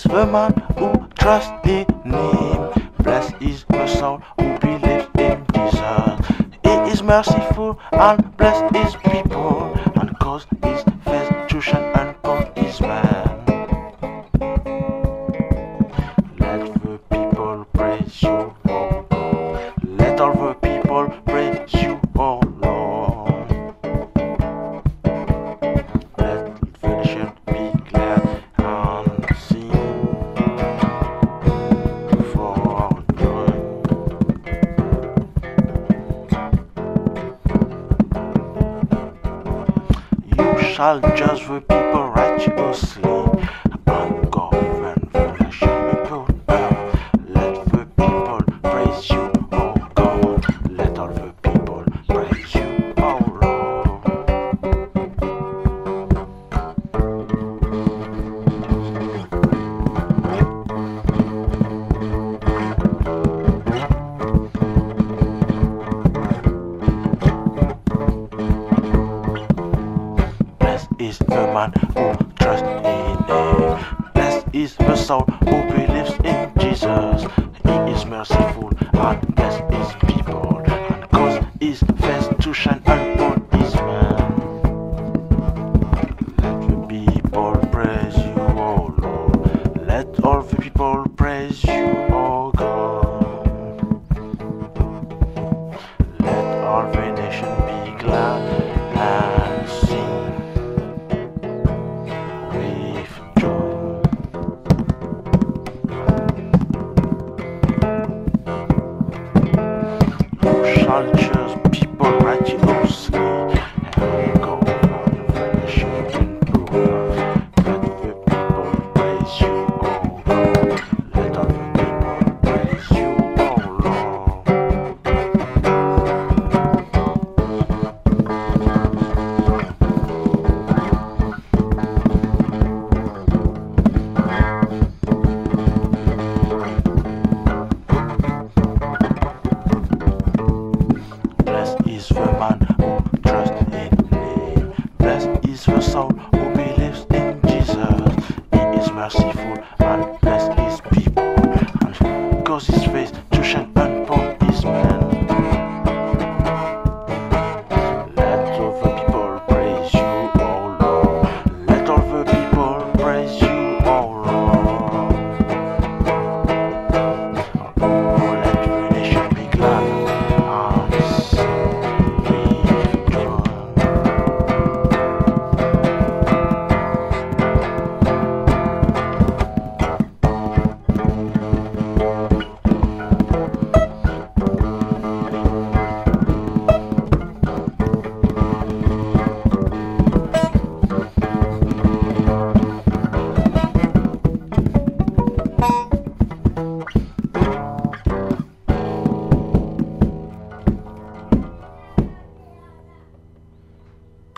is the man who trusts in him. Blessed is the soul who believes in Jesus. He is merciful and blessed his people and cause his face to shine and call his man. Let the people praise you. Let all the shall judge the people righteously is the man who trusts in him. Blessed is the soul who believes in Jesus. He is merciful and bless his people and cause his face to shine Judge people righteously Is